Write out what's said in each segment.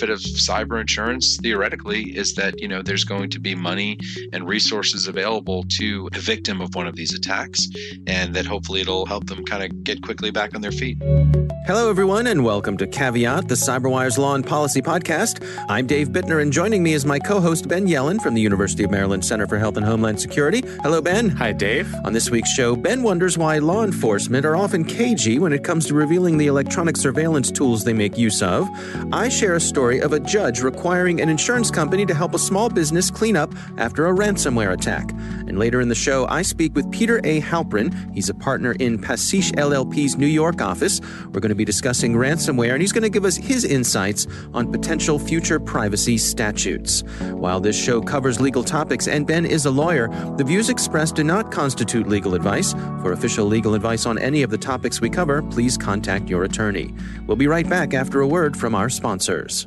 Benefit of cyber insurance theoretically is that you know there's going to be money and resources available to a victim of one of these attacks and that hopefully it'll help them kind of get quickly back on their feet. Hello everyone and welcome to caveat the cyberwire's law and policy podcast. I'm dave bittner and joining me is my co-host ben yelin from the university of maryland center for health and homeland security. Hello ben. Hi dave. On this week's show ben wonders why law enforcement are often cagey when it comes to revealing the electronic surveillance tools they make use of. I share a story of a judge requiring an insurance company to help a small business clean up after a ransomware attack. And later in the show, I speak with Peter A. Halprin. He's a partner in Pasich LLP's New York office. We're going to be discussing ransomware, and he's going to give us his insights on potential future privacy statutes. While this show covers legal topics and Ben is a lawyer, the views expressed do not constitute legal advice. For official legal advice on any of the topics we cover, please contact your attorney. We'll be right back after a word from our sponsors.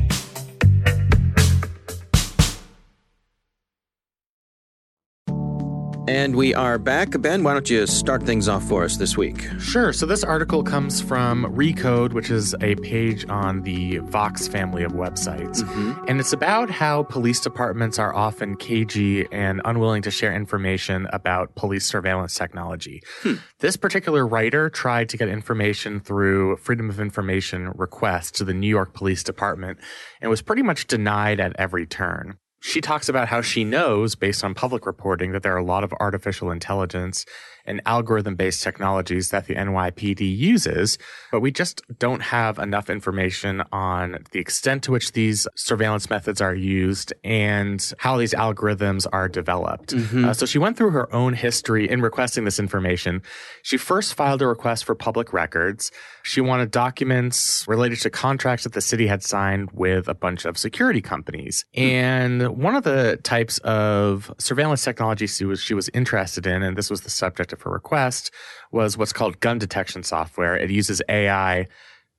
And we are back. Ben, why don't you start things off for us this week? Sure. So, this article comes from Recode, which is a page on the Vox family of websites. Mm-hmm. And it's about how police departments are often cagey and unwilling to share information about police surveillance technology. Hmm. This particular writer tried to get information through Freedom of Information requests to the New York Police Department and was pretty much denied at every turn she talks about how she knows, based on public reporting, that there are a lot of artificial intelligence and algorithm based technologies that the NYPD uses, but we just don't have enough information on the extent to which these surveillance methods are used and how these algorithms are developed. Mm-hmm. Uh, so she went through her own history in requesting this information. She first filed a request for public records. She wanted documents related to contracts that the city had signed with a bunch of security companies. Mm-hmm. And one of the types of surveillance technology she was, she was interested in, and this was the subject subject of her request was what's called gun detection software. It uses AI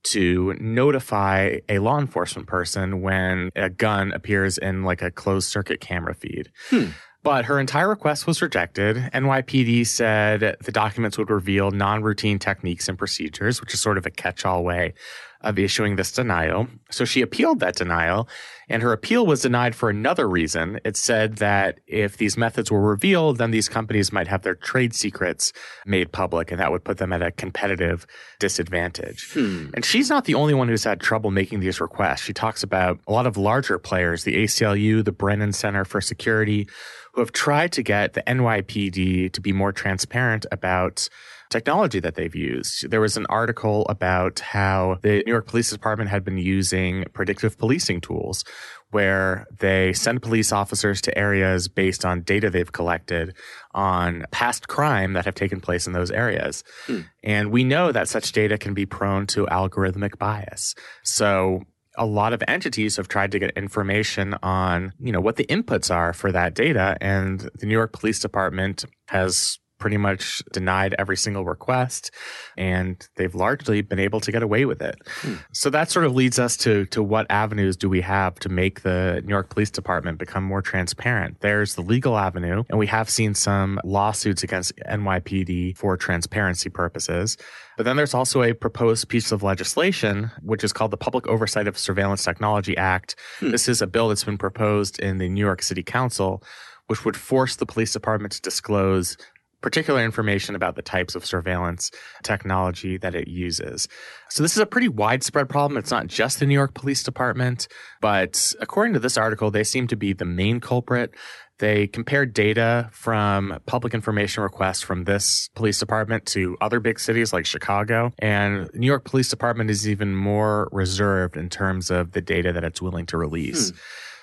to notify a law enforcement person when a gun appears in like a closed circuit camera feed. Hmm. But her entire request was rejected. NYPD said the documents would reveal non routine techniques and procedures, which is sort of a catch all way of issuing this denial. So she appealed that denial, and her appeal was denied for another reason. It said that if these methods were revealed, then these companies might have their trade secrets made public, and that would put them at a competitive disadvantage. Hmm. And she's not the only one who's had trouble making these requests. She talks about a lot of larger players, the ACLU, the Brennan Center for Security, who have tried to get the NYPD to be more transparent about technology that they've used. There was an article about how the New York Police Department had been using predictive policing tools where they send police officers to areas based on data they've collected on past crime that have taken place in those areas. Hmm. And we know that such data can be prone to algorithmic bias. So a lot of entities have tried to get information on, you know, what the inputs are for that data. And the New York Police Department has pretty much denied every single request and they've largely been able to get away with it. Hmm. So that sort of leads us to to what avenues do we have to make the New York Police Department become more transparent? There's the legal avenue and we have seen some lawsuits against NYPD for transparency purposes. But then there's also a proposed piece of legislation, which is called the Public Oversight of Surveillance Technology Act. Hmm. This is a bill that's been proposed in the New York City Council, which would force the police department to disclose particular information about the types of surveillance technology that it uses. So this is a pretty widespread problem. It's not just the New York Police Department, but according to this article, they seem to be the main culprit. They compared data from public information requests from this police department to other big cities like Chicago. And New York Police Department is even more reserved in terms of the data that it's willing to release. Hmm.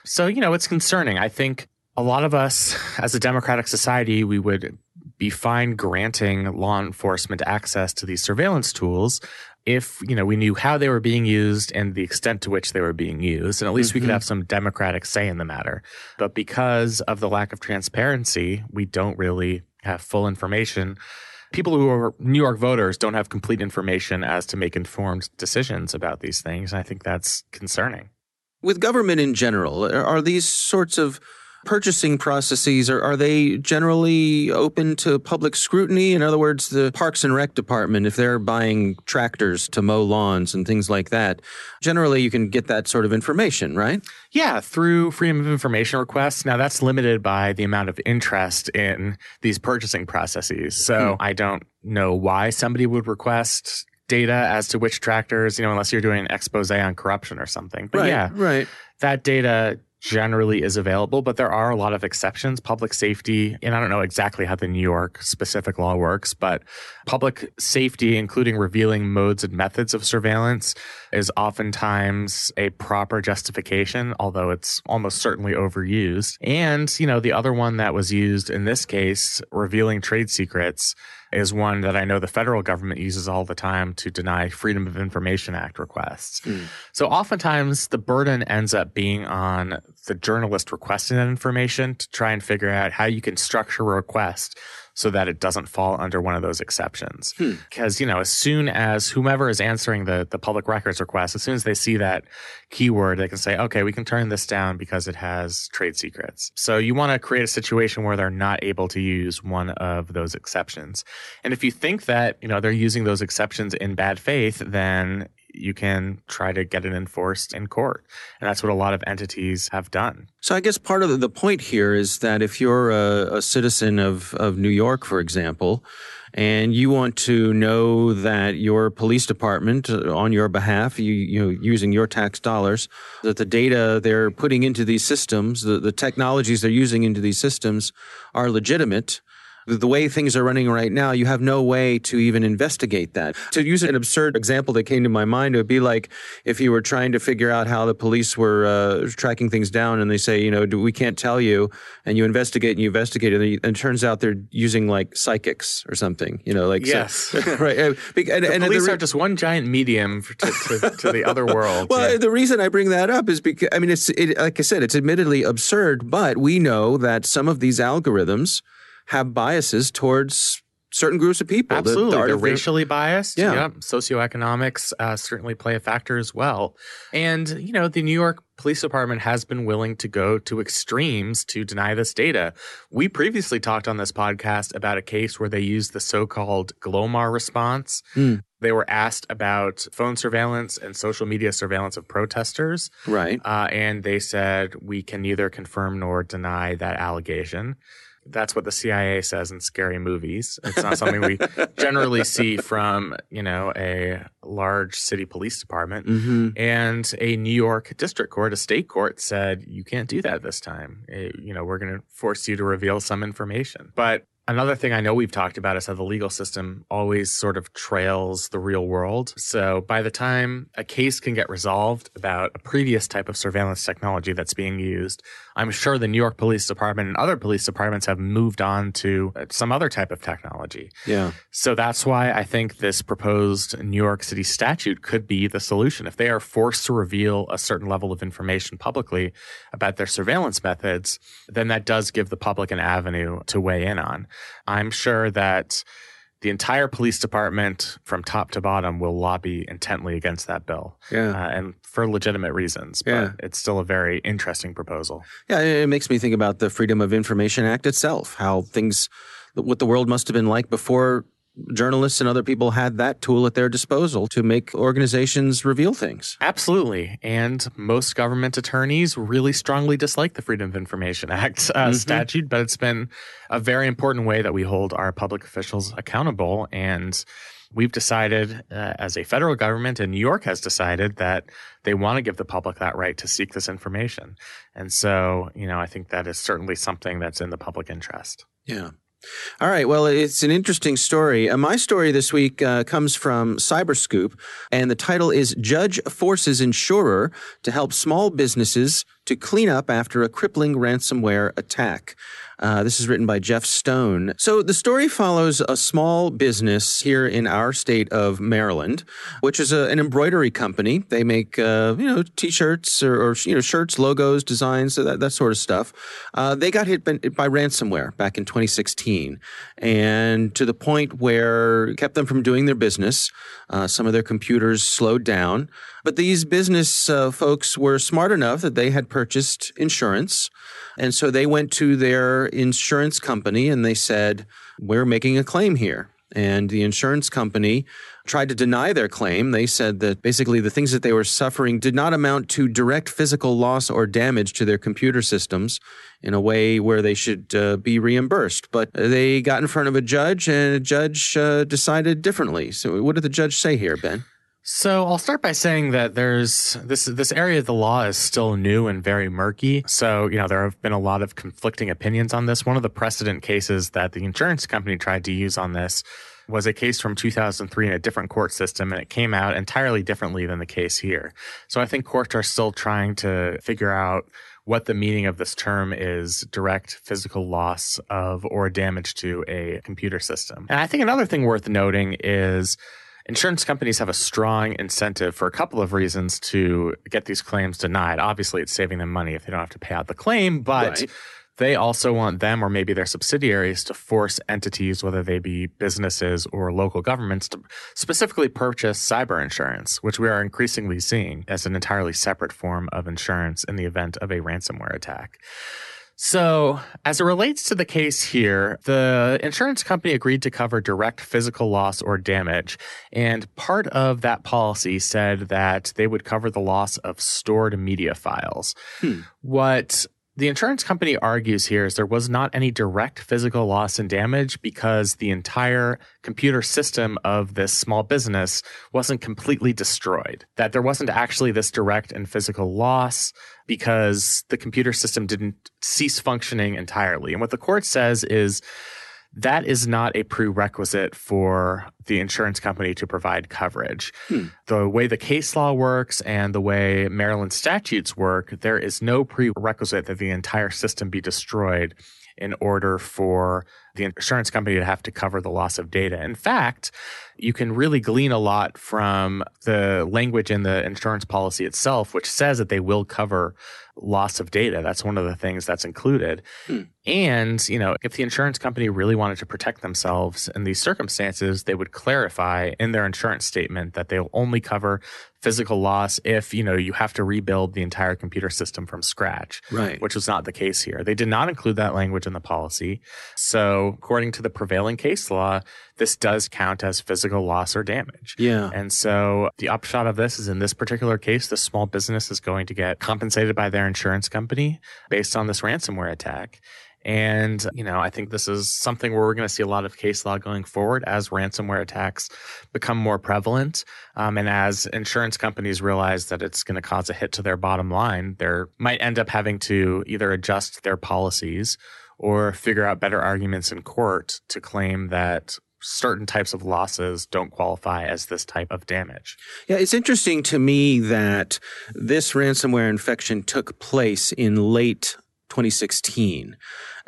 So, you know, it's concerning. I think a lot of us as a democratic society, we would be fine granting law enforcement access to these surveillance tools if you know we knew how they were being used and the extent to which they were being used and at least mm-hmm. we could mm-hmm. have some democratic say in the matter but because of the lack of transparency we don't really have full information people who are new york voters don't have complete information as to make informed decisions about these things and i think that's concerning with government in general are these sorts of purchasing processes are, are they generally open to public scrutiny in other words the parks and rec department if they're buying tractors to mow lawns and things like that generally you can get that sort of information right yeah through freedom of information requests now that's limited by the amount of interest in these purchasing processes so hmm. i don't know why somebody would request data as to which tractors, you know, unless you're doing an expose on corruption or something. But right, yeah, right. That data generally is available, but there are a lot of exceptions. Public safety, and I don't know exactly how the New York specific law works, but public safety, including revealing modes and methods of surveillance, is oftentimes a proper justification, although it's almost certainly overused. And, you know, the other one that was used in this case, revealing trade secrets, is one that I know the federal government uses all the time to deny Freedom of Information Act requests. Mm. So oftentimes the burden ends up being on the journalist requesting that information to try and figure out how you can structure a request so that it doesn't fall under one of those exceptions. Hmm. Because, you know, as soon as whomever is answering the, the public records request, as soon as they see that keyword, they can say, okay, we can turn this down because it has trade secrets. So you want to create a situation where they're not able to use one of those exceptions. And if you think that, you know, they're using those exceptions in bad faith, then you can try to get it enforced in court. And that's what a lot of entities have done. So I guess part of the point here is that if you're a, a citizen of, of New York, for example, and you want to know that your police department uh, on your behalf, you, you know, using your tax dollars, that the data they're putting into these systems, the, the technologies they're using into these systems are legitimate, the way things are running right now, you have no way to even investigate that. To use an absurd example that came to my mind, it would be like if you were trying to figure out how the police were uh, tracking things down and they say, you know, we can't tell you, and you investigate and you investigate, and, and it turns out they're using like psychics or something, you know, like yes, so, right. And, and, the police the re- are just one giant medium to, to, to the other world. Well, yeah. the reason I bring that up is because I mean, it's it, like I said, it's admittedly absurd, but we know that some of these algorithms have biases towards certain groups of people. Absolutely. The, the They're racially biased. Yeah. Yep. Socioeconomics uh, certainly play a factor as well. And, you know, the New York Police Department has been willing to go to extremes to deny this data. We previously talked on this podcast about a case where they used the so called GLOMAR response. Mm. They were asked about phone surveillance and social media surveillance of protesters. Right. Uh, and they said, we can neither confirm nor deny that allegation that's what the CIA says in scary movies. It's not something we generally see from, you know, a large city police department. Mm-hmm. And a New York district court, a state court said, you can't do that this time. It, you know, we're going to force you to reveal some information. But Another thing I know we've talked about is how the legal system always sort of trails the real world. So by the time a case can get resolved about a previous type of surveillance technology that's being used, I'm sure the New York Police Department and other police departments have moved on to some other type of technology. Yeah. So that's why I think this proposed New York City statute could be the solution. If they are forced to reveal a certain level of information publicly about their surveillance methods, then that does give the public an avenue to weigh in on. I'm sure that the entire police department from top to bottom will lobby intently against that bill. Yeah. Uh, and for legitimate reasons. But Yeah. it's still a very interesting proposal. Yeah, it it makes me think about the Freedom of Information Act itself, how things, what the world must have been like before journalists and other people had that tool at their disposal to make organizations reveal things. Absolutely. And most government attorneys really strongly dislike the Freedom of Information Act uh, Mhm. statute, but it's been a very important way that we hold our public officials accountable. And we've decided uh, as a federal government, and New York has decided that they want to give the public that right to seek this information. And so, you know, I think that is certainly something that's in the public interest. Yeah. All right. Well, it's an interesting story. Uh, my story this week uh, comes from Cyberscoop, and the title is Judge Forces Insurer to Help Small Businesses to Clean Up After a Crippling Ransomware Attack. Uh, this is written by Jeff Stone. So the story follows a small business here in our state of Maryland, which is a, an embroidery company. They make uh, you know t-shirts or, or you know shirts, logos, designs, that, that sort of stuff. Uh, they got hit by, by ransomware back in 2016, and to the point where it kept them from doing their business. Uh, some of their computers slowed down. But these business uh, folks were smart enough that they had purchased insurance. And so they went to their insurance company and they said, We're making a claim here. And the insurance company tried to deny their claim. They said that basically the things that they were suffering did not amount to direct physical loss or damage to their computer systems in a way where they should uh, be reimbursed. But they got in front of a judge and a judge uh, decided differently. So, what did the judge say here, Ben? So I'll start by saying that there's this this area of the law is still new and very murky. So you know there have been a lot of conflicting opinions on this. One of the precedent cases that the insurance company tried to use on this was a case from 2003 in a different court system, and it came out entirely differently than the case here. So I think courts are still trying to figure out what the meaning of this term is direct physical loss of or damage to a computer system. And I think another thing worth noting is insurance companies have a strong incentive for a couple of reasons to get these claims denied. Obviously, it's saving them money if they don't have to pay out the claim, but Right. they also want them or maybe their subsidiaries to force entities, whether they be businesses or local governments, to specifically purchase cyber insurance, which we are increasingly seeing as an entirely separate form of insurance in the event of a ransomware attack. So, as it relates to the case here, the insurance company agreed to cover direct physical loss or damage. And part of that policy said that they would cover the loss of stored media files. Hmm. What the insurance company argues here is there was not any direct physical loss and damage because the entire computer system of this small business wasn't completely destroyed. That there wasn't actually this direct and physical loss because the computer system didn't cease functioning entirely. And what the court says is that is not a prerequisite for the insurance company to provide coverage. Hmm. The way the case law works and the way Maryland statutes work, there is no prerequisite that the entire system be destroyed in order for the insurance company to have to cover the loss of data. In fact, you can really glean a lot from the language in the insurance policy itself, which says that they will cover loss of data. That's one of the things that's included. Hmm. And, you know, if the insurance company really wanted to protect themselves in these circumstances, they would clarify in their insurance statement that they'll only cover physical loss if, you know, you have to rebuild the entire computer system from scratch Right. which was not the case here. They did not include that language in the policy. So, according to the prevailing case law, this does count as physical loss or damage. Yeah. And so, the upshot of this is in this particular case, the small business is going to get compensated by their insurance company based on this ransomware attack. And, you know, I think this is something where we're going to see a lot of case law going forward as ransomware attacks become more prevalent. Um, and as insurance companies realize that it's going to cause a hit to their bottom line, they might end up having to either adjust their policies or figure out better arguments in court to claim that certain types of losses don't qualify as this type of damage. Yeah, it's interesting to me that this ransomware infection took place in late 2016.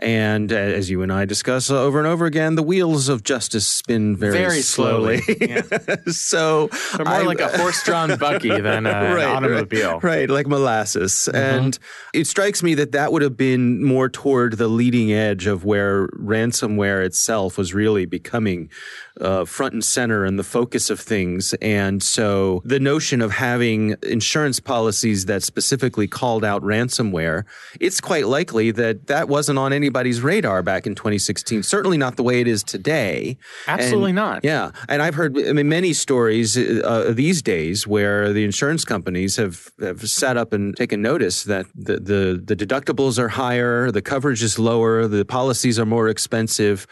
And uh, as you and I discuss over and over again, the wheels of justice spin very, Very slowly. Yeah. so They're more I- like a horse-drawn buggy than a, an automobile. Right, right, like molasses. Mm-hmm. And it strikes me that that would have been more toward the leading edge of where ransomware itself was really becoming uh, front and center and the focus of things. And so the notion of having insurance policies that specifically called out ransomware, it's quite likely that that wasn't on anybody's radar back in 2016. Certainly not the way it is today. Absolutely And- not. Yeah, and I've heard I mean, many stories uh, these days where the insurance companies have, have sat up and taken notice that the, the the deductibles are higher, the coverage is lower, the policies are more expensive.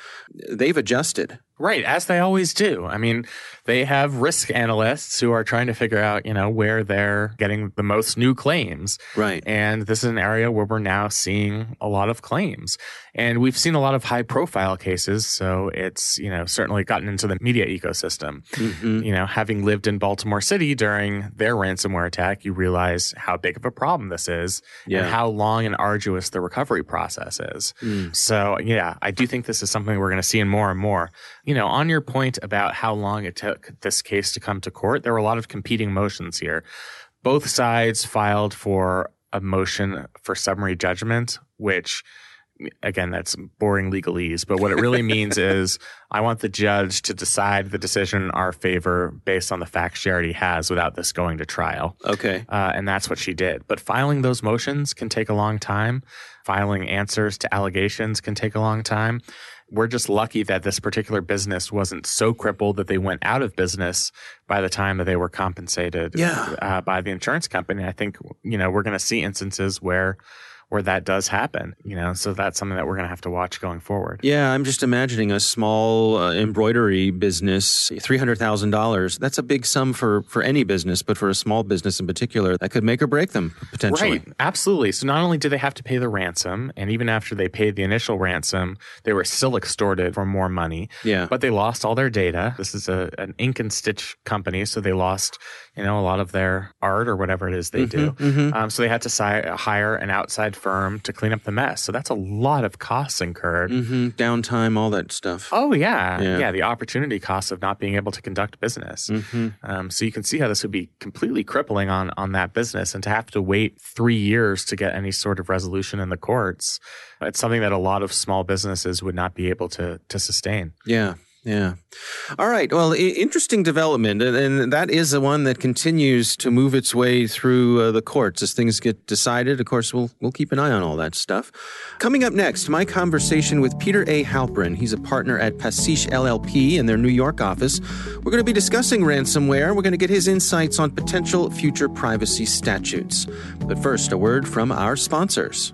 They've adjusted. Right, as they always do. I mean, they have risk analysts who are trying to figure out, you know, where they're getting the most new claims. Right. And this is an area where we're now seeing a lot of claims. And we've seen a lot of high profile cases. So it's, you know, certainly gotten into the media ecosystem. Mm-hmm. You know, having lived in Baltimore City during their ransomware attack, you realize how big of a problem this is Yeah. and how long and arduous the recovery process is. Mm. So, yeah, I do think this is something we're going to see in more and more. You know, on your point about how long it took this case to come to court, there were a lot of competing motions here. Both sides filed for a motion for summary judgment, which again, that's boring legalese, but what it really means is I want the judge to decide the decision in our favor based on the facts she already has without this going to trial. Okay. Uh, and that's what she did. But filing those motions can take a long time. Filing answers to allegations can take a long time. We're just lucky that this particular business wasn't so crippled that they went out of business by the time that they were compensated Yeah. uh, by the insurance company. I think, you know, we're going to see instances where where that does happen, you know, so that's something that we're going to have to watch going forward. Yeah, I'm just imagining a small uh, embroidery business, three hundred thousand dollars. That's a big sum for for any business, but for a small business in particular, that could make or break them potentially. Right, absolutely. So not only do they have to pay the ransom, and even after they paid the initial ransom, they were still extorted for more money. Yeah. But they lost all their data. This is a an ink and stitch company, so they lost, you know, a lot of their art or whatever it is they do. mhm. Um, so they had to si- hire an outside firm to clean up the mess. So that's a lot of costs incurred. hmm Downtime, all that stuff. Oh yeah. Yeah. yeah, The opportunity cost of not being able to conduct business. hmm Um, so you can see how this would be completely crippling on on that business, and to have to wait three years to get any sort of resolution in the courts, it's something that a lot of small businesses would not be able to to sustain. Yeah. Yeah. All right. Well, I- interesting development. And, and that is the one that continues to move its way through uh, the courts as things get decided. Of course, we'll, we'll keep an eye on all that stuff. Coming up next, my conversation with Peter A. Halprin. He's a partner at Pasich LLP in their New York office. We're going to be discussing ransomware. We're going to get his insights on potential future privacy statutes. But first, a word from our sponsors.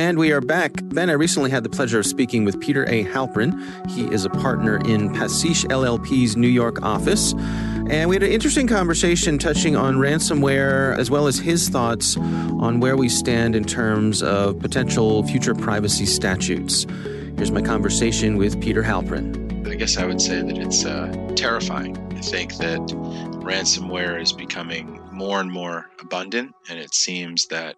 And we are back. Ben, I recently had the pleasure of speaking with Peter A. Halprin. He is a partner in Pasich LLP's New York office. And we had an interesting conversation touching on ransomware as well as his thoughts on where we stand in terms of potential future privacy statutes. Here's my conversation with Peter Halprin. I guess I would say that it's uh, terrifying. I think that ransomware is becoming more and more abundant, and it seems that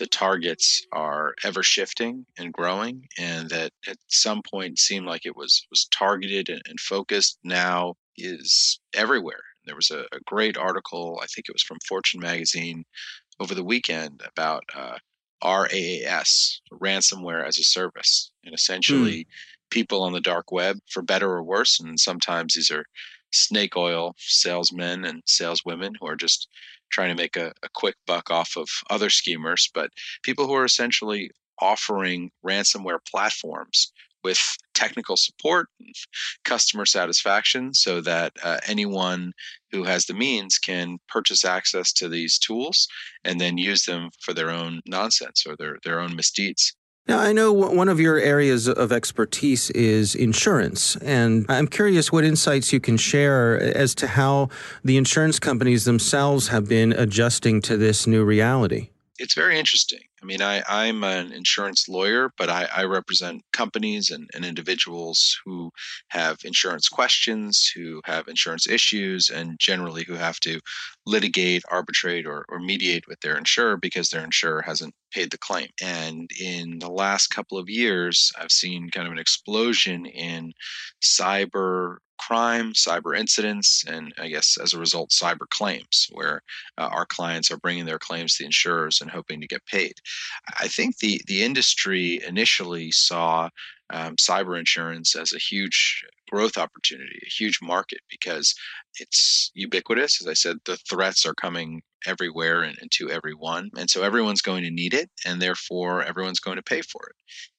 the targets are ever shifting and growing, and that at some point seemed like it was was targeted and, and focused. Now is everywhere. There was a, a great article, I think it was from Fortune magazine, over the weekend about uh, RAAS, ransomware as a service. And essentially, mm. people on the dark web, for better or worse, and sometimes these are snake oil salesmen and saleswomen who are just trying to make a, a quick buck off of other schemers, but people who are essentially offering ransomware platforms with technical support and customer satisfaction so that uh, anyone who has the means can purchase access to these tools and then use them for their own nonsense or their, their own misdeeds. Now, I know one of your areas of expertise is insurance, and I'm curious what insights you can share as to how the insurance companies themselves have been adjusting to this new reality. It's very interesting. I mean, I, I'm an insurance lawyer, but I, I represent companies and, and, individuals who have insurance questions, who have insurance issues, and generally who have to litigate, arbitrate, or, or mediate with their insurer because their insurer hasn't paid the claim. And in the last couple of years, I've seen kind of an explosion in cyber crime, cyber incidents, and I guess as a result, cyber claims, where uh, our clients are bringing their claims to the insurers and hoping to get paid. I think the the industry initially saw um, cyber insurance as a huge growth opportunity, a huge market because it's ubiquitous. As I said, the threats are coming everywhere and, and, to everyone. And so everyone's going to need it, and therefore everyone's going to pay for it.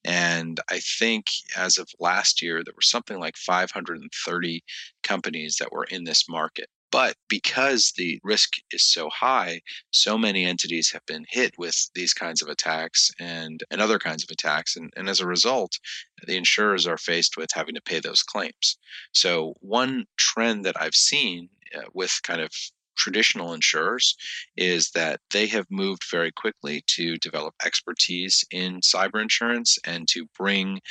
And I think as of last year, there were something like 530 companies that were in this market. But because the risk is so high, so many entities have been hit with these kinds of attacks and, and other kinds of attacks. And, and as a result, the insurers are faced with having to pay those claims. So, one trend that I've seen uh, with kind of traditional insurers is that they have moved very quickly to develop expertise in cyber insurance and to bring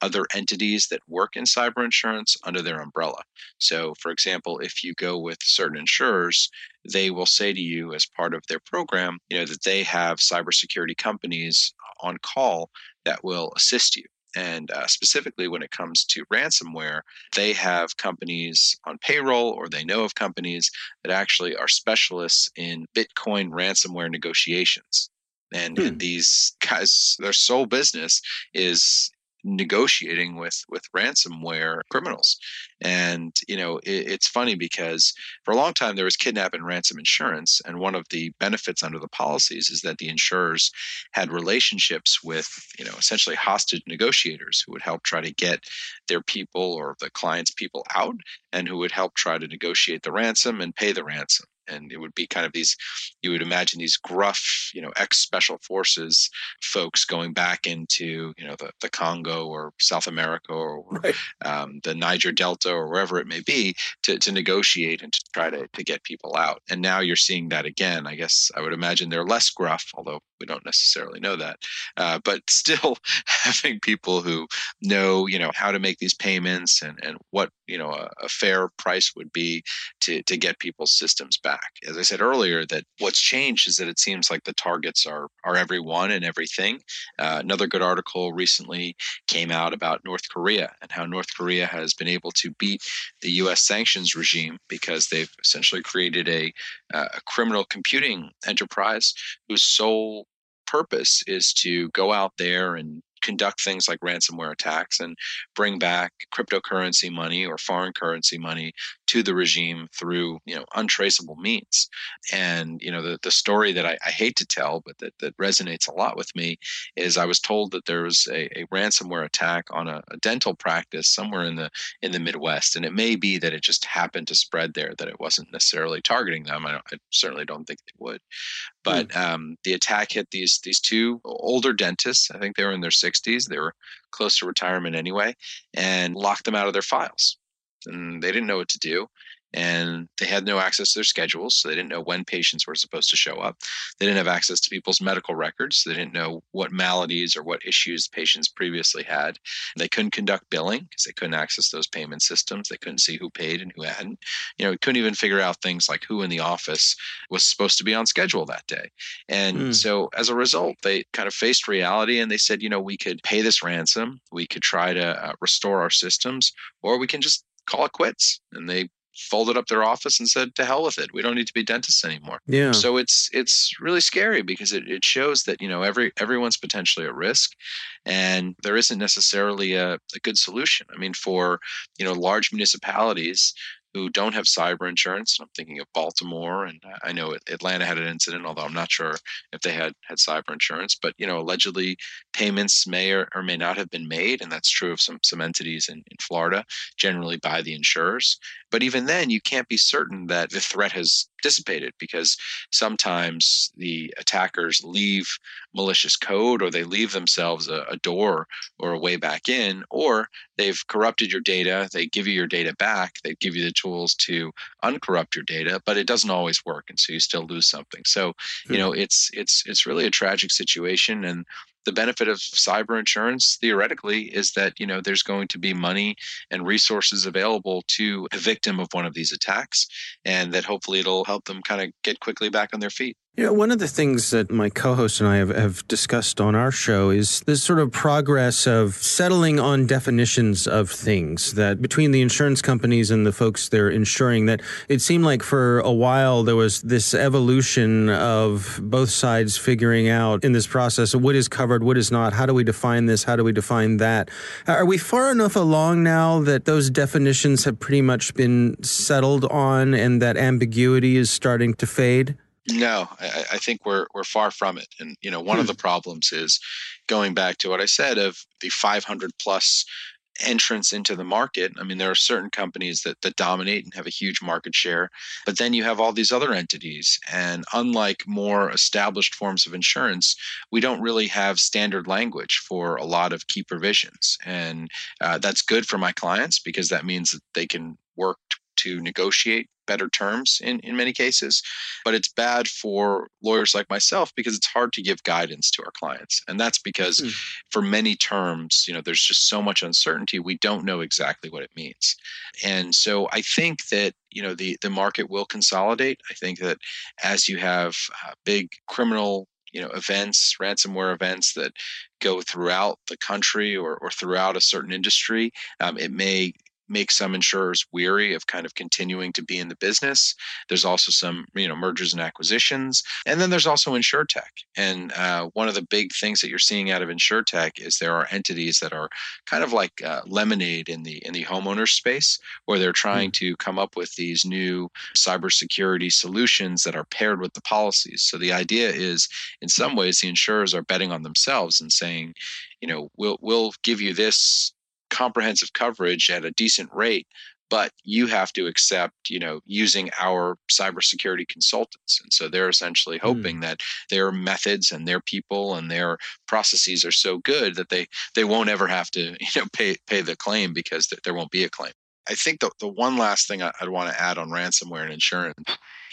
other entities that work in cyber insurance under their umbrella. So, for example, if you go with certain insurers, they will say to you as part of their program, you know, that they have cybersecurity companies on call that will assist you. And uh, specifically, when it comes to ransomware, they have companies on payroll or they know of companies that actually are specialists in Bitcoin ransomware negotiations. And, hmm. and, these guys, their sole business is negotiating with with ransomware criminals. And you know it, it's funny because for a long time there was kidnap and ransom insurance and one of the benefits under the policies is that the insurers had relationships with you know essentially hostage negotiators who would help try to get their people or the client's people out and who would help try to negotiate the ransom and pay the ransom and it would be kind of these you would imagine these gruff you know ex special forces folks going back into you know the, the congo or south america or right. um, the niger delta or wherever it may be to, to negotiate and to try to, to get people out. And now you're seeing that again. I guess i would imagine they're less gruff although we don't necessarily know that uh, but still having people who know you know how to make these payments and, and what you know a, a fair price would be to, to get people's systems back back. As I said earlier, that what's changed is that it seems like the targets are are everyone and everything. Uh, another good article recently came out about North Korea and how North Korea has been able to beat the U.S. sanctions regime because they've essentially created a, uh, a criminal computing enterprise whose sole purpose is to go out there and conduct things like ransomware attacks and bring back cryptocurrency money or foreign currency money to the regime through you know untraceable means. And you know the, the story that I, I hate to tell but that, that resonates a lot with me is i was told that there was a, a ransomware attack on a, a, dental practice somewhere in the in the midwest. And it may be that it just happened to spread there that it wasn't necessarily targeting them. I, I certainly don't think they would. But mm. um, the attack hit these these two older dentists. I think they were in their 60s they were close to retirement anyway and locked them out of their files and they didn't know what to do and they had no access to their schedules so they didn't know when patients were supposed to show up. They didn't have access to people's medical records so they didn't know what maladies or what issues patients previously had. They couldn't conduct billing because they couldn't access those payment systems they couldn't see who paid and who hadn't. You know couldn't even figure out things like who in the office was supposed to be on schedule that day. And mm. so as a result they kind of faced reality and they said you know we could pay this ransom we could try to uh, restore our systems or we can just call it quits and they folded up their office and said, "To hell with it. We don't need to be dentists anymore." Yeah. So it's it's really scary because it, it shows that you know every everyone's potentially at risk, and there isn't necessarily a, a good solution. I mean, for you know large municipalities who don't have cyber insurance. I'm thinking of Baltimore, and I know Atlanta had an incident, although I'm not sure if they had had cyber insurance. But you know, allegedly payments may or, or may not have been made, and that's true of some some entities in, in Florida, generally by the insurers. But even then, you can't be certain that the threat has dissipated because sometimes the attackers leave malicious code or they leave themselves a, a, door or a way back in, or they've corrupted your data. They give you your data back. They give you the tools to uncorrupt your data, but it doesn't always work. And so you still lose something. So, you know, it's, it's, it's really a tragic situation. And the benefit of cyber insurance theoretically is that you know there's going to be money and resources available to a victim of one of these attacks and that hopefully it'll help them kind of get quickly back on their feet you know, one of the things that my co host and I have, have, discussed on our show is this sort of progress of settling on definitions of things that between the insurance companies and the folks they're insuring, that it seemed like for a while there was this evolution of both sides figuring out in this process what is covered, what is not, how do we define this, how do we define that. Are we far enough along now that those definitions have pretty much been settled on and that ambiguity is starting to fade? No, I, I, think we're we're far from it. And you know, one hmm. of the problems is going back to what I said of the 500 plus entrance into the market. I mean, there are certain companies that that dominate and have a huge market share, but then you have all these other entities. And unlike more established forms of insurance, we don't really have standard language for a lot of key provisions, and uh, that's good for my clients because that means that they can work to negotiate better terms in, in many cases. But it's bad for lawyers like myself because it's hard to give guidance to our clients. And that's because mm. for many terms, you know, there's just so much uncertainty. We don't know exactly what it means. And so I think that, you know, the, the market will consolidate. I think that as you have uh, big criminal you know events ransomware events that go throughout the country or, or throughout a certain industry um, it may make some insurers weary of kind of continuing to be in the business. There's also some, you know, mergers and acquisitions, and then there's also insurtech. And uh, one of the big things that you're seeing out of insurtech is there are entities that are kind of like uh, lemonade in the in the homeowner space, where they're trying mm-hmm. to come up with these new cybersecurity solutions that are paired with the policies. So the idea is, in some ways, the insurers are betting on themselves and saying, you know, we'll we'll give you this comprehensive coverage at a decent rate but you have to accept you know using our cybersecurity consultants and so they're essentially hoping mm. that their methods and their people and their processes are so good that they they won't ever have to you know pay pay the claim because there won't be a claim i think the, the one last thing i'd want to add on ransomware and insurance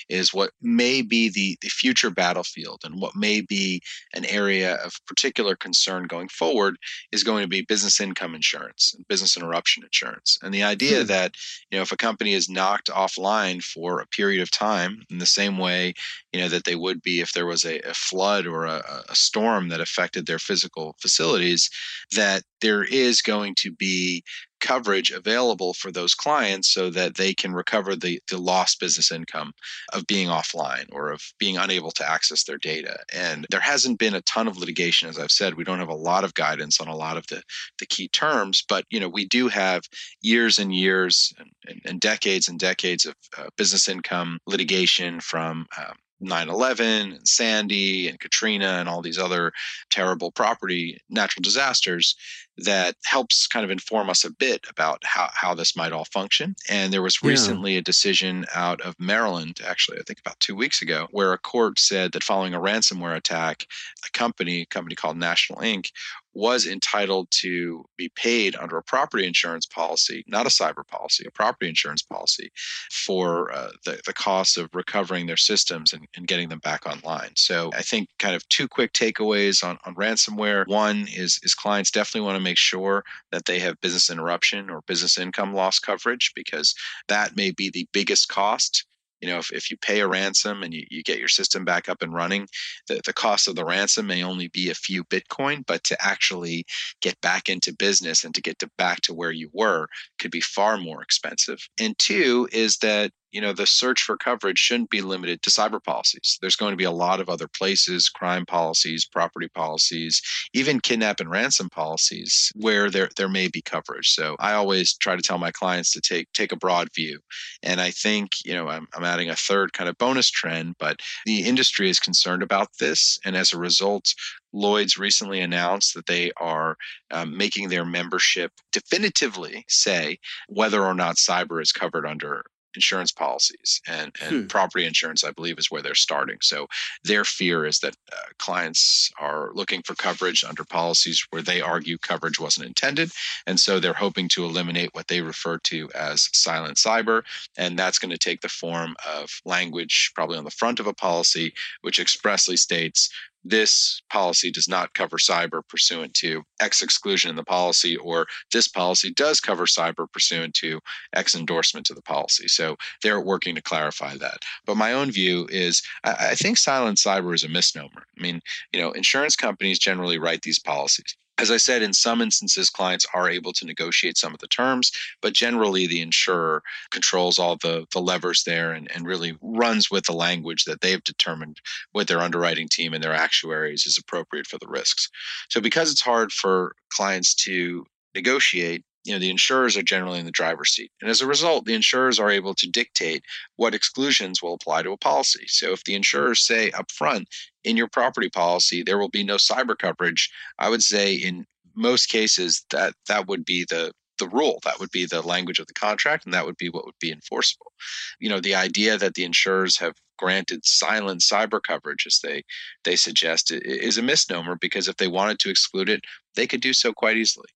is what may be the, the future battlefield and what may be an area of particular concern going forward is going to be business income insurance and business interruption insurance. And the idea hmm. that, you know, if a company is knocked offline for a period of time in the same way, you know, that they would be if there was a, a flood or a, a storm that affected their physical facilities, that there is going to be coverage available for those clients so that they can recover the, the lost business income of being offline or of being unable to access their data. And there hasn't been a ton of litigation, as I've said. We don't have a lot of guidance on a lot of the, the key terms, but you know we do have years and years and, and, and decades and decades of uh, business income litigation from um, 9 11 and Sandy and Katrina and all these other terrible property natural disasters that helps kind of inform us a bit about how, how this might all function. And there was recently yeah. a decision out of Maryland, actually, I think about two weeks ago, where a court said that following a ransomware attack, a company, a company called National Ink, was entitled to be paid under a property insurance policy, not a cyber policy, a property insurance policy, for uh, the, the cost of recovering their systems and, and getting them back online. So I think kind of two quick takeaways on, on ransomware. One is, is clients definitely want to make sure that they have business interruption or business income loss coverage because that may be the biggest cost you know if, if you pay a ransom and you, you get your system back up and running the, the cost of the ransom may only be a few bitcoin but to actually get back into business and to get to back to where you were could be far more expensive. And two is that you know the search for coverage shouldn't be limited to cyber policies. There's going to be a lot of other places crime policies property policies even kidnap and ransom policies where there there may be coverage. So i always try to tell my clients to take take a broad view. And i think you know i'm, I'm adding a third kind of bonus trend but the industry is concerned about this. And as a result Lloyd's recently announced that they are um, making their membership definitively say whether or not cyber is covered under insurance policies and, and hmm. property insurance i believe is where they're starting so their fear is that uh, clients are looking for coverage under policies where they argue coverage wasn't intended and so they're hoping to eliminate what they refer to as silent cyber and that's going to take the form of language probably on the front of a policy which expressly states this policy does not cover cyber pursuant to X exclusion in the policy, or this policy does cover cyber pursuant to X endorsement to the policy. So they're working to clarify that. But my own view is I, think silent cyber is a misnomer. I mean, you know, insurance companies generally write these policies as I said, in some instances, clients are able to negotiate some of the terms, but generally the insurer controls all the, the levers there and, and really runs with the language that they've determined with their underwriting team and their actuaries is appropriate for the risks. So, because it's hard for clients to negotiate, you know the insurers are generally in the driver's seat. And as a result the insurers are able to dictate what exclusions will apply to a policy. So if the insurers say up front in your property policy there will be no cyber coverage i would say in most cases that that would be the the rule. That would be the language of the contract and that would be what would be enforceable. You know the idea that the insurers have granted silent cyber coverage as they they suggest is a misnomer because if they wanted to exclude it they could do so quite easily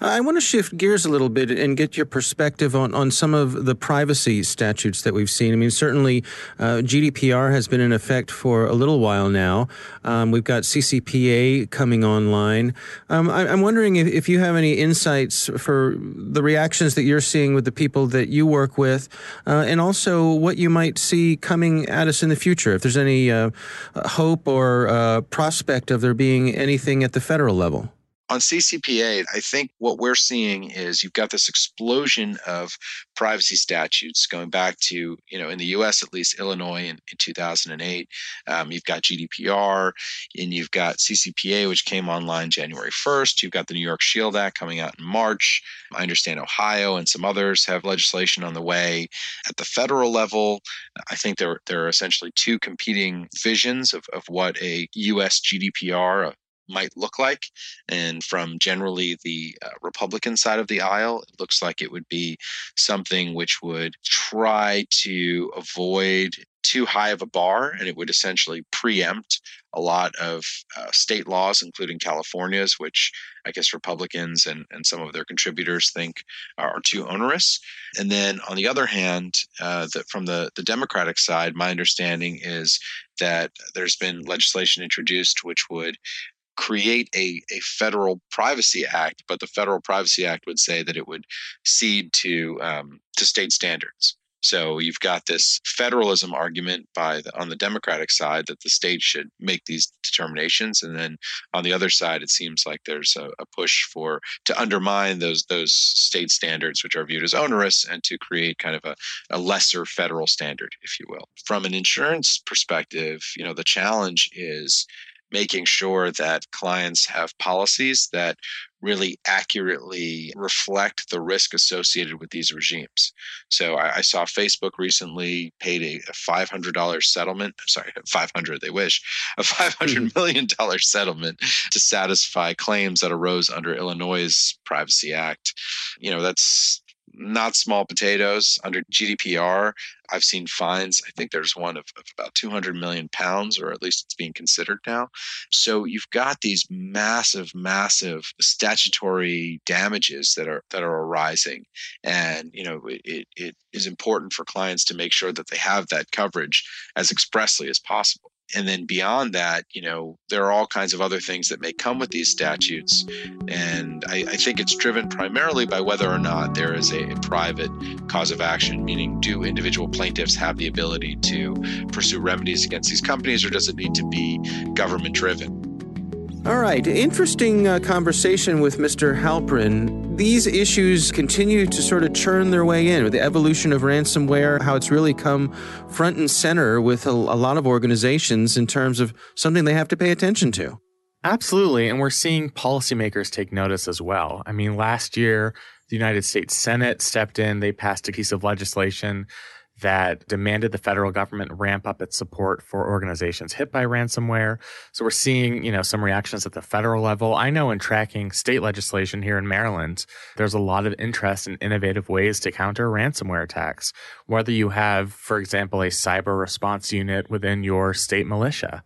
I want to shift gears a little bit and get your perspective on, on some of the privacy statutes that we've seen. I mean, certainly uh, GDPR has been in effect for a little while now. Um, we've got CCPA coming online. Um, I, am wondering if, if, you have any insights for the reactions that you're seeing with the people that you work with, uh, and also what you might see coming at us in the future. If there's any uh, hope or uh, prospect of there being anything at the federal level on CCPA, I think what we're seeing is you've got this explosion of privacy statutes going back to, you know, in the US at least, Illinois in, in 2008. Um, you've got GDPR and you've got CCPA, which came online January 1st. You've got the New York Shield Act coming out in March. I understand Ohio and some others have legislation on the way. At the federal level, I think there, there are essentially two competing visions of, of what a US GDPR, might look like. And from generally the uh, Republican side of the aisle, it looks like it would be something which would try to avoid too high of a bar and it would essentially preempt a lot of uh, state laws, including California's, which I guess Republicans and, and some of their contributors think are too onerous. And then on the other hand, uh, the, from the, the Democratic side, my understanding is that there's been legislation introduced which would create a, a federal privacy act, but the federal privacy act would say that it would cede to um, to state standards. So you've got this federalism argument by the, on the Democratic side that the state should make these determinations, and then on the other side, it seems like there's a, a push for to undermine those those state standards, which are viewed as onerous, and to create kind of a, a lesser federal standard, if you will. From an insurance perspective, you know the challenge is making sure that clients have policies that really accurately reflect the risk associated with these regimes. So I, I saw Facebook recently paid a, a $500 settlement. Sorry, 500, they wish, a $500 mm-hmm. million settlement to satisfy claims that arose under Illinois' Privacy Act. You know, that's not small potatoes under GDPR. I've seen fines. I think there's one of, of, about 200 million pounds, or at least it's being considered now. So you've got these massive, massive statutory damages that are that are arising, and you know it, it is important for clients to make sure that they have that coverage as expressly as possible. And then beyond that, you know, there are all kinds of other things that may come with these statutes. And I, I think it's driven primarily by whether or not there is a, a, private cause of action, meaning do individual plaintiffs have the ability to pursue remedies against these companies, or does it need to be government driven? All right, interesting uh, conversation with Mr. Halprin. These issues continue to sort of churn their way in with the evolution of ransomware, how it's really come front and center with a, a lot of organizations in terms of something they have to pay attention to. Absolutely. And we're seeing policymakers take notice as well. I mean, last year, the United States Senate stepped in, they passed a piece of legislation that demanded the federal government ramp up its support for organizations hit by ransomware. So we're seeing, you know, some reactions at the federal level. I know in tracking state legislation here in Maryland, there's a lot of interest in innovative ways to counter ransomware attacks. Whether you have, for example, a cyber response unit within your state militia,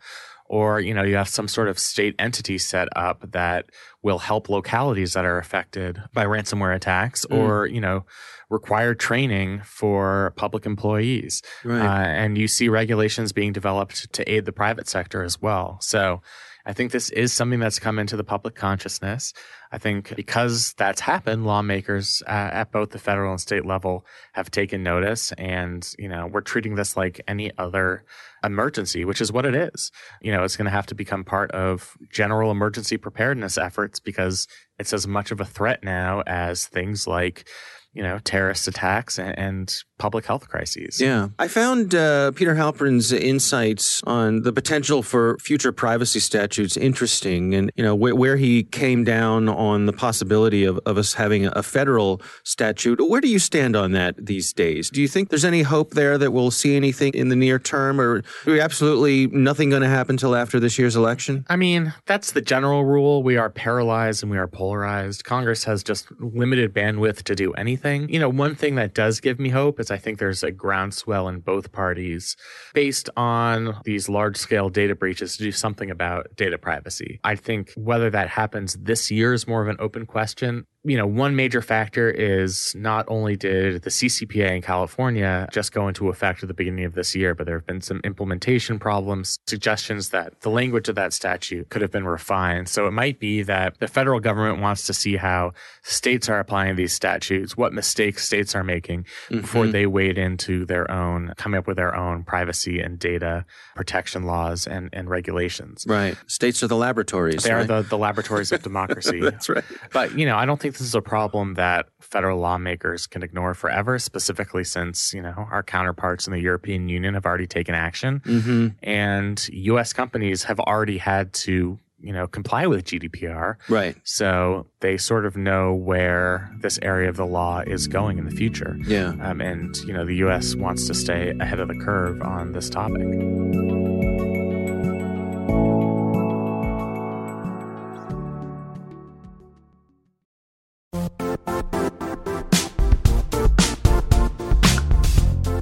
or you know you have some sort of state entity set up that will help localities that are affected by ransomware attacks mm. or you know require training for public employees. Right. Uh, and you see regulations being developed to aid the private sector as well. So I think this is something that's come into the public consciousness. I think because that's happened, lawmakers uh, at both the federal and state level have taken notice, and you know we're treating this like any other emergency, which is what it is. You know, it's going to have to become part of general emergency preparedness efforts because it's as much of a threat now as things like you know, terrorist attacks and, and public health crises. Yeah. I found uh, Peter Halprin's insights on the potential for future privacy statutes interesting and, you know, wh- where he came down on the possibility of, of us having a federal statute. Where do you stand on that these days? Do you think there's any hope there that we'll see anything in the near term or absolutely nothing going to happen until after this year's election? I mean, that's the general rule. We are paralyzed and we are polarized. Congress has just limited bandwidth to do anything anything. You know, one thing that does give me hope is I think there's a groundswell in both parties based on these large scale data breaches to do something about data privacy. I think whether that happens this year is more of an open question you know, one major factor is not only did the CCPA in California just go into effect at the beginning of this year, but there have been some implementation problems, suggestions that the language of that statute could have been refined. So it might be that the federal government wants to see how states are applying these statutes, what mistakes states are making mm-hmm. before they wade into their own, coming up with their own privacy and data protection laws and, and regulations. Right. States are the laboratories. They right? are the, the laboratories of democracy. That's right. But, you know, I don't think this is a problem that federal lawmakers can ignore forever, specifically since, you know, our counterparts in the European Union have already taken action. Mm-hmm. And US companies have already had to you know comply with GDPR. Right. So they sort of know where this area of the law is going in the future. Yeah. Um, and you know the U.S. wants to stay ahead of the curve on this topic.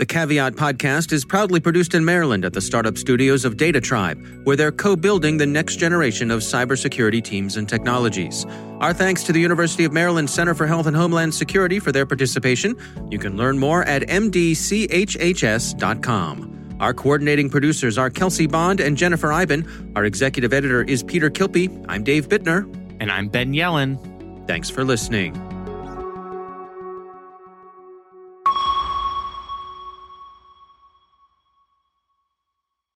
The Caveat podcast is proudly produced in Maryland at the startup studios of DataTribe, where they're co building the next generation of cybersecurity teams and technologies. Our thanks to the University of Maryland Center for Health and Homeland Security for their participation. You can learn more at mdchhs.com. Our coordinating producers are Kelsey Bond and Jennifer Eiben. Our executive editor is Peter Kilpe. I'm Dave Bittner. And I'm Ben Yelin. Thanks for listening.